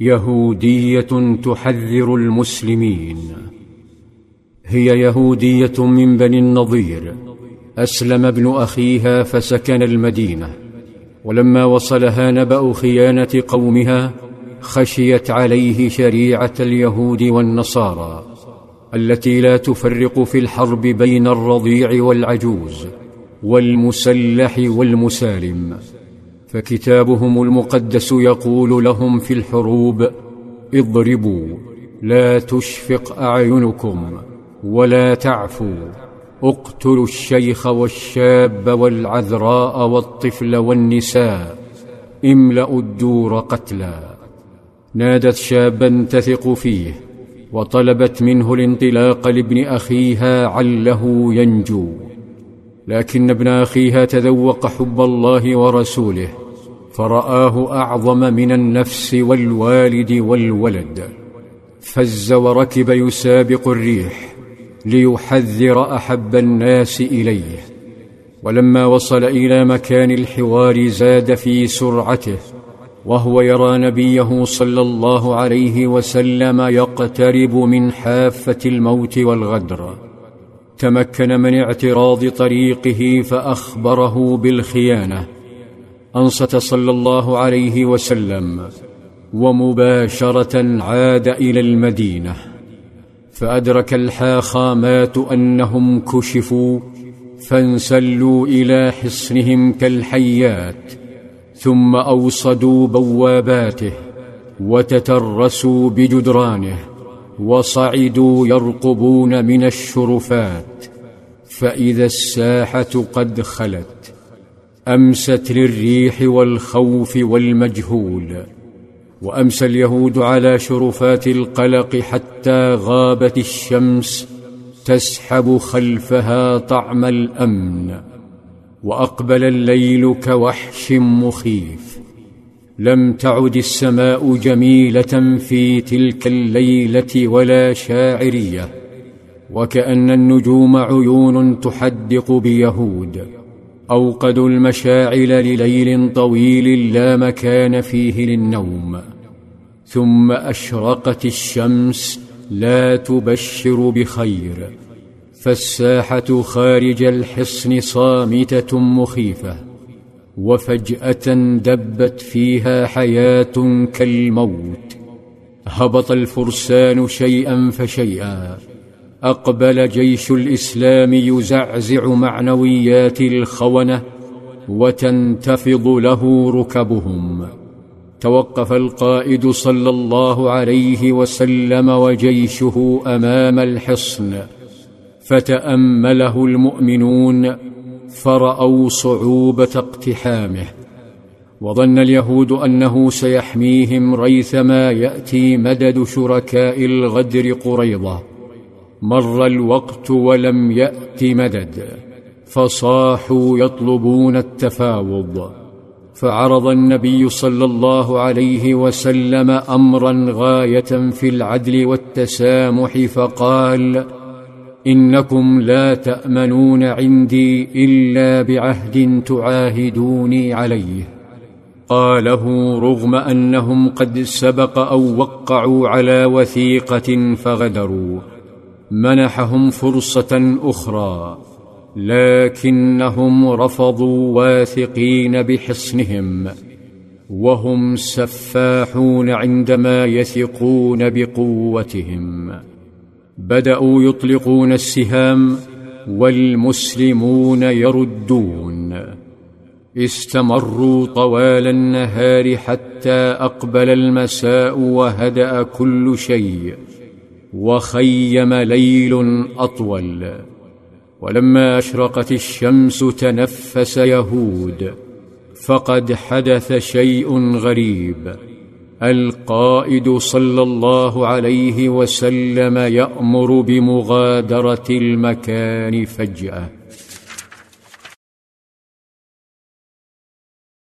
يهودية تحذر المسلمين. هي يهودية من بني النضير. أسلم ابن أخيها فسكن المدينة. ولما وصلها نبأ خيانة قومها خشيت عليه شريعة اليهود والنصارى التي لا تفرق في الحرب بين الرضيع والعجوز والمسلح والمسالم. فكتابهم المقدس يقول لهم في الحروب اضربوا لا تشفق أعينكم ولا تعفوا اقتلوا الشيخ والشاب والعذراء والطفل والنساء املأوا الدور قتلا. نادت شابا تثق فيه وطلبت منه الانطلاق لابن أخيها عله ينجو. لكن ابن اخيها تذوق حب الله ورسوله فرآه أعظم من النفس والوالد والولد فز وركب يسابق الريح ليحذر أحب الناس إليه. ولما وصل إلى مكان الحوار زاد في سرعته وهو يرى نبيه صلى الله عليه وسلم يقترب من حافة الموت والغدر. تمكن من اعتراض طريقه فأخبره بالخيانة. أنصت صلى الله عليه وسلم ومباشرة عاد إلى المدينة فأدرك الحاخامات أنهم كشفوا فانسلوا إلى حصنهم كالحيات ثم أوصدوا بواباته وتترسوا بجدرانه. وصعدوا يرقبون من الشرفات فإذا الساحة قد خلت أمست للريح والخوف والمجهول وامسى اليهود على شرفات القلق حتى غابت الشمس تسحب خلفها طعم الأمن وأقبل الليل كوحش مخيف. لم تعد السماء جميلة في تلك الليلة ولا شاعرية وكأن النجوم عيون تحدق بيهود. أوقدوا المشاعل لليل طويل لا مكان فيه للنوم. ثم أشرقت الشمس لا تبشر بخير. فالساحة خارج الحصن صامتة مخيفة. وفجأة دبت فيها حياة كالموت. هبط الفرسان شيئا فشيئا. أقبل جيش الإسلام يزعزع معنويات الخونة وتنتفض له ركبهم. توقف القائد صلى الله عليه وسلم وجيشه أمام الحصن. فتأمله المؤمنون فرأوا صعوبة اقتحامه وظن اليهود أنه سيحميهم ريثما يأتي مدد شركاء الغدر قريضه مر الوقت ولم يأت مدد فصاحوا يطلبون التفاوض. فعرض النبي صلى الله عليه وسلم امرا غاية في العدل والتسامح فقال إنكم لا تأمنون عندي إلا بعهد تعاهدوني عليه. قاله رغم أنهم قد سبق أو وقعوا على وثيقة فغدروا. منحهم فرصة أخرى لكنهم رفضوا واثقين بحصنهم. وهم سفاحون عندما يثقون بقوتهم. بدأوا يطلقون السهام والمسلمون يردون. استمروا طوال النهار حتى أقبل المساء وهدأ كل شيء وخيم ليل أطول. ولما أشرقت الشمس تنفس يهود فقد حدث شيء غريب. القائد صلى الله عليه وسلم يأمر بمغادرة المكان فجأة.